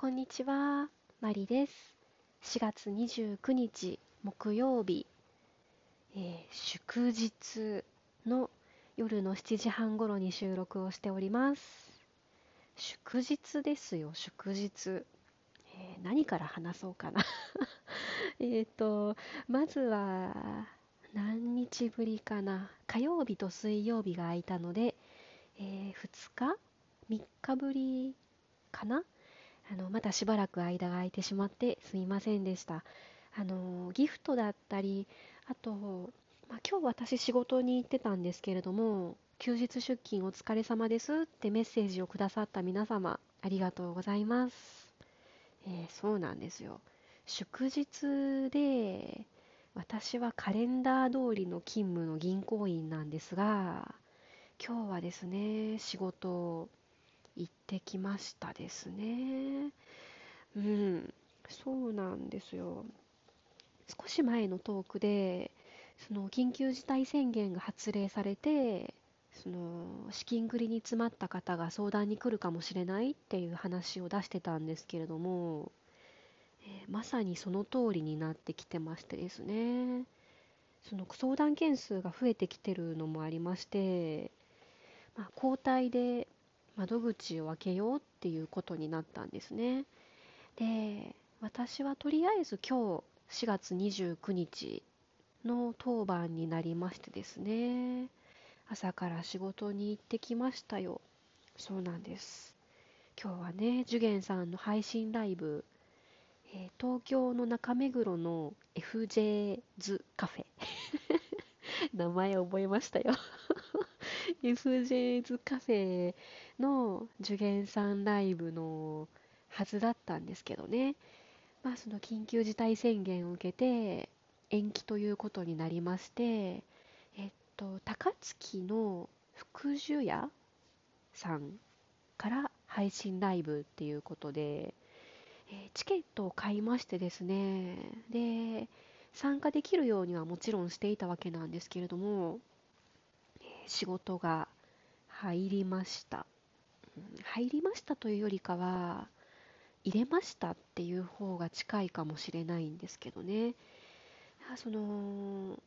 こんにちは、マリです。4月29日木曜日、えー祝日の夜の7時半頃に収録をしております。祝日ですよ、祝日。えー何から話そうかな。えっと、まずは、何日ぶりかな。火曜日と水曜日が空いたので、え2日 ?3 日ぶりかな？あの、またしばらく間が空いてしまってすみませんでした。あの、ギフトだったり、あと、まあ、今日私仕事に行ってたんですけれども、休日出勤お疲れ様ですってメッセージをくださった皆様、ありがとうございます。えーそうなんですよ。祝日で、私はカレンダー通りの勤務の銀行員なんですが、今日はですね、仕事行ってきましたですね。うん、そうなんですよ。少し前のトークで、その緊急事態宣言が発令されて、その資金繰りに詰まった方が相談に来るかもしれないっていう話を出してたんですけれども、えーまさにその通りになってきてましてですね、その相談件数が増えてきてるのもありまして、まあ、交代で窓口を開けようっていうことになったんですね。で、私はとりあえず今日4月29日の当番になりましてですね、朝から仕事に行ってきましたよ。そうなんです。今日はね、ジュゲンさんの配信ライブ、えー東京の中目黒の FJ ズカフェ。名前覚えましたよ。FJ ズカフェのジュゲンさんライブのはずだったんですけどね。まあその緊急事態宣言を受けて延期ということになりまして、えっと、高槻の福寿屋さんから配信ライブっていうことで、えチケットを買いましてですね、で、参加できるようにはもちろんしていたわけなんですけれども、仕事が入りました。入りましたというよりかは、入れましたっていう方が近いかもしれないんですけどね。その、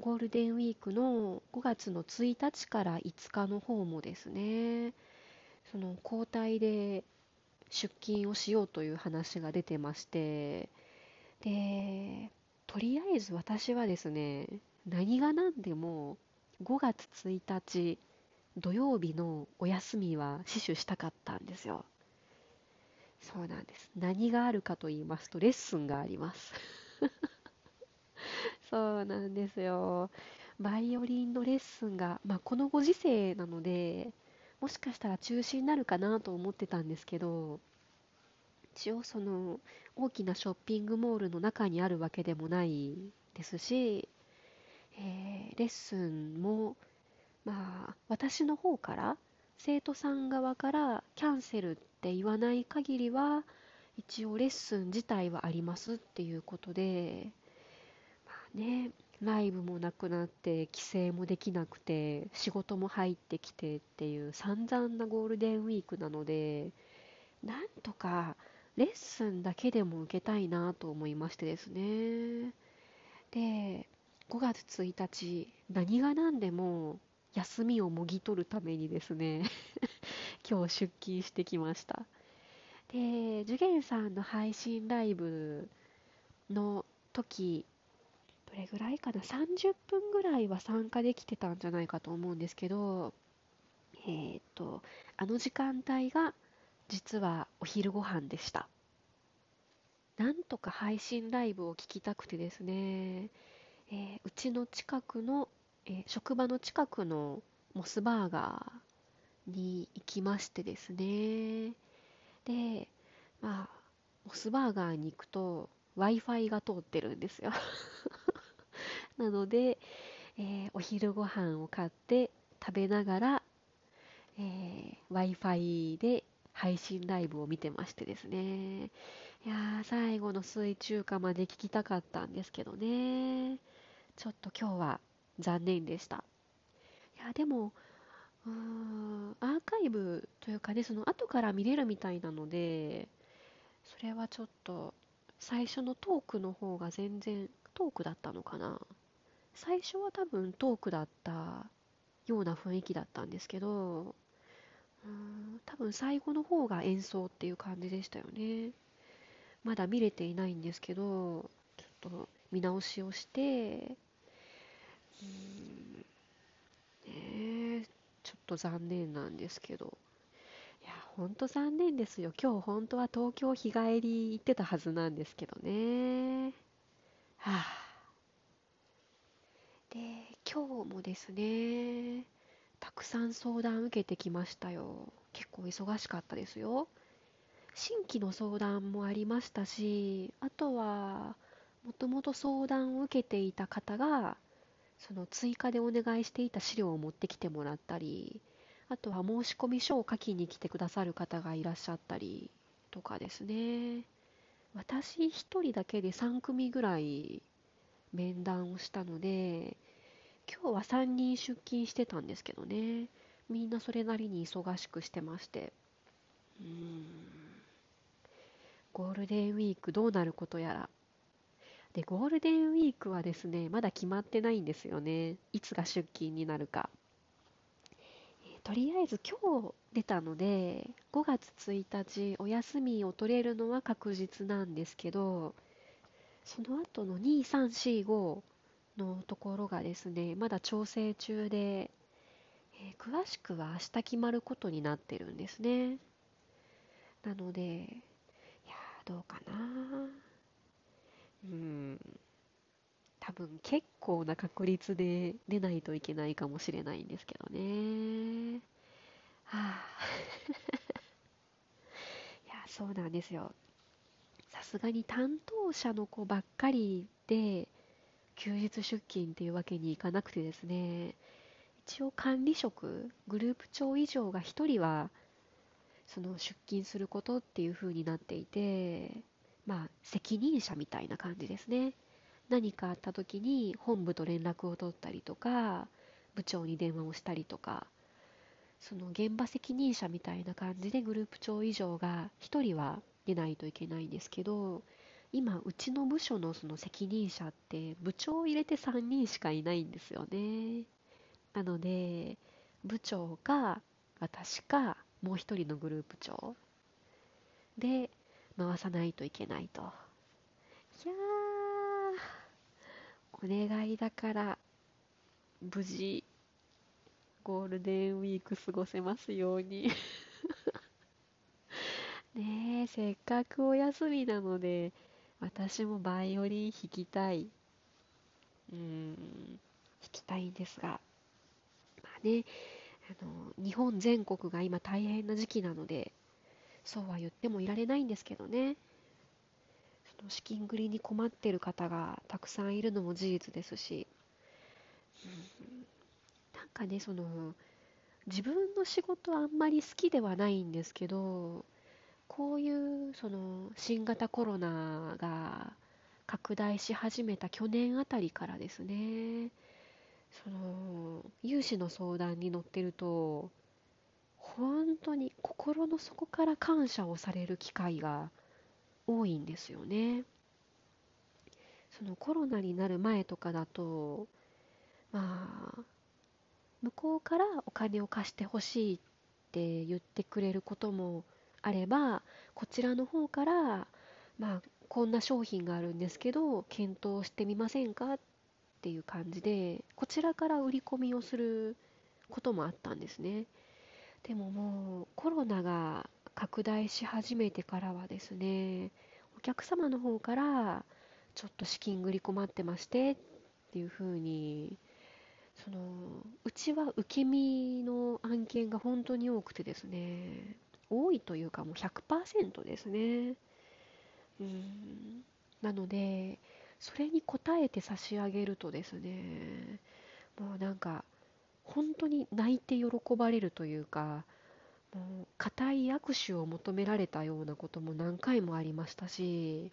ゴールデンウィークの5月の1日から5日の方もですね、その交代で出勤をしようという話が出てまして、で、とりあえず私はですね、何が何でも5月1日土曜日のお休みは死守したかったんですよ。そうなんです。何があるかと言いますと、レッスンがあります。そうなんですよ。バイオリンのレッスンが、まあ、このご時世なので、もしかしたら中止になるかなと思ってたんですけど、一応その大きなショッピングモールの中にあるわけでもないですし、えーレッスンも、まあ、私の方から、生徒さん側からキャンセルって言わない限りは、一応レッスン自体はありますっていうことで、まあね、ライブもなくなって、帰省もできなくて、仕事も入ってきてっていう散々なゴールデンウィークなので、なんとかレッスンだけでも受けたいなと思いましてですね。で、5月1日、何が何でも休みをもぎ取るためにですね、今日出勤してきました。で、ジュゲンさんの配信ライブの時、どれぐらいかな、30分ぐらいは参加できてたんじゃないかと思うんですけど、えーっと、あの時間帯が実はお昼ご飯でした。なんとか配信ライブを聞きたくてですね、えーうちの近くの、えー職場の近くのモスバーガーに行きましてですね。で、まあ、モスバーガーに行くと Wi-Fi が通ってるんですよ。なので、えーお昼ご飯を買って食べながら、えー Wi-Fi で配信ライブを見てましてですね。いやー、最後の水中華まで聞きたかったんですけどね。ちょっと今日は残念でした。いや、でも、うーん、アーカイブというかね、その後から見れるみたいなので、それはちょっと最初のトークの方が全然トークだったのかな最初は多分トークだったような雰囲気だったんですけどうーん多分最後の方が演奏っていう感じでしたよねまだ見れていないんですけどちょっと見直しをしてうん。ねちょっと残念なんですけど。いやほんと残念ですよ。今日本当は東京日帰り行ってたはずなんですけどね。はあ。で今日もですねたくさん相談受けてきましたよ。結構忙しかったですよ。新規の相談もありましたしあとはもともと相談を受けていた方がその追加でお願いしていた資料を持ってきてもらったりあとは申込書を書きに来てくださる方がいらっしゃったりとかですね。私一人だけで3組ぐらい面談をしたので今日は3人出勤してたんですけどね。みんなそれなりに忙しくしてまして。うーん。ゴールデンウィークどうなることやらでゴールデンウィークはですねまだ決まってないんですよね。いつが出勤になるか。えとりあえず今日出たので5月1日お休みを取れるのは確実なんですけどその後の2345のところがですねまだ調整中で、えー、詳しくは明日決まることになってるんですね。なのでいやどうかなうん多分結構な確率で出ないといけないかもしれないんですけどね。はあ。いやそうなんですよ。さすがに担当者の子ばっかりで休日出勤っていうわけにいかなくてですね。一応管理職グループ長以上が1人はその出勤することっていう風になっていてまあ責任者みたいな感じですね。何かあった時に本部と連絡を取ったりとか部長に電話をしたりとかその現場責任者みたいな感じでグループ長以上が1人は出ないといけないんですけど今うちの部署のその責任者って部長を入れて3人しかいないんですよね。なので部長か私かもう一人のグループ長で回さないといけないと。いやーお願いだから無事ゴールデンウィーク過ごせますように ねえせっかくお休みなので私もバイオリン弾きたい。うん、弾きたいんですが、まあね、あの、日本全国が今大変な時期なので、そうは言ってもいられないんですけどね。その資金繰りに困っている方がたくさんいるのも事実ですし、うん、なんかね、その、自分の仕事あんまり好きではないんですけど、こういうその新型コロナが拡大し始めた去年あたりからですねその融資の相談に乗ってると本当に心の底から感謝をされる機会が多いんですよね。そのコロナになる前とかだとまあ向こうからお金を貸してほしいって言ってくれることもあればこちらの方からまあこんな商品があるんですけど検討してみませんかっていう感じでこちらから売り込みをすることもあったんですね。でももうコロナが拡大し始めてからはですねお客様の方からちょっと資金繰り困ってましてっていうふうにそのうちは受け身の案件が本当に多くてですね多いというかもう100%ですね。うんなのでそれに応えて差し上げるとですねもうなんか本当に泣いて喜ばれるというかもう固い握手を求められたようなことも何回もありましたし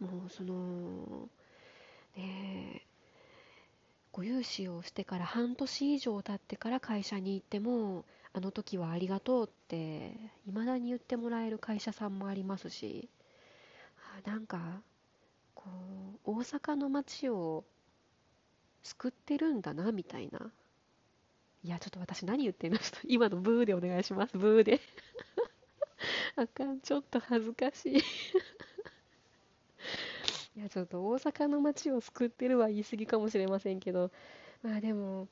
もうそのねご融資をしてから半年以上経ってから会社に行ってもあの時はありがとうって未だに言ってもらえる会社さんもありますしなんかこう大阪の街を救ってるんだなみたいな。いやちょっと私何言ってんの？ちょっと 今のブーでお願いします。ブーで。あかん。ちょっと恥ずかしい。いやちょっと大阪の街を救ってるは言い過ぎかもしれませんけど。まあでも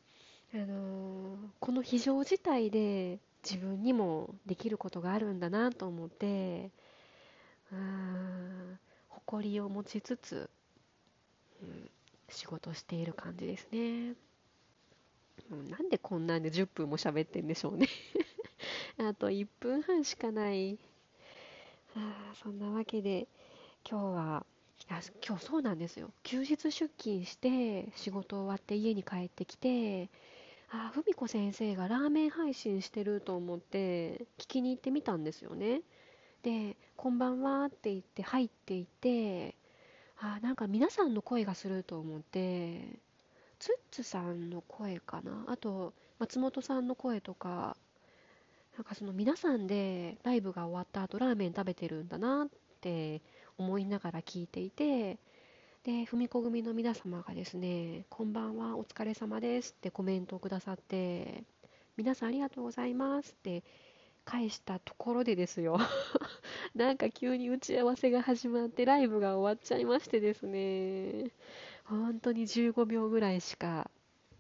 あのー、この非常事態で自分にもできることがあるんだなと思ってあ誇りを持ちつつ、うん、仕事している感じですね。うんなんでこんなんで10分も喋ってんでしょうね。あと1分半しかない。あそんなわけで今日は今日そうなんですよ。休日出勤して仕事終わって家に帰ってきてあふみこ先生がラーメン配信してると思って聞きに行ってみたんですよね。で「こんばんは」って言って入っていてああなんか皆さんの声がすると思ってツッツさんの声かな？あと松本さんの声とかなんかその皆さんでライブが終わった後ラーメン食べてるんだなって思いながら聞いていてで文子組の皆様がですね「こんばんはお疲れ様です」ってコメントをくださって「皆さんありがとうございます」って返したところでですよ。なんか急に打ち合わせが始まってライブが終わっちゃいましてですね。本当に15秒ぐらいしか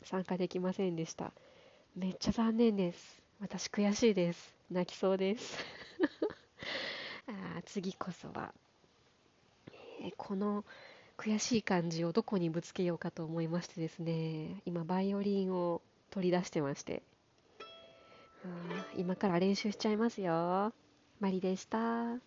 参加できませんでした。めっちゃ残念です。私悔しいです。泣きそうです。あ次こそは。えこの悔しい感じをどこにぶつけようかと思いましてですね。今バイオリンを取り出してまして。今から練習しちゃいますよ。マリでした。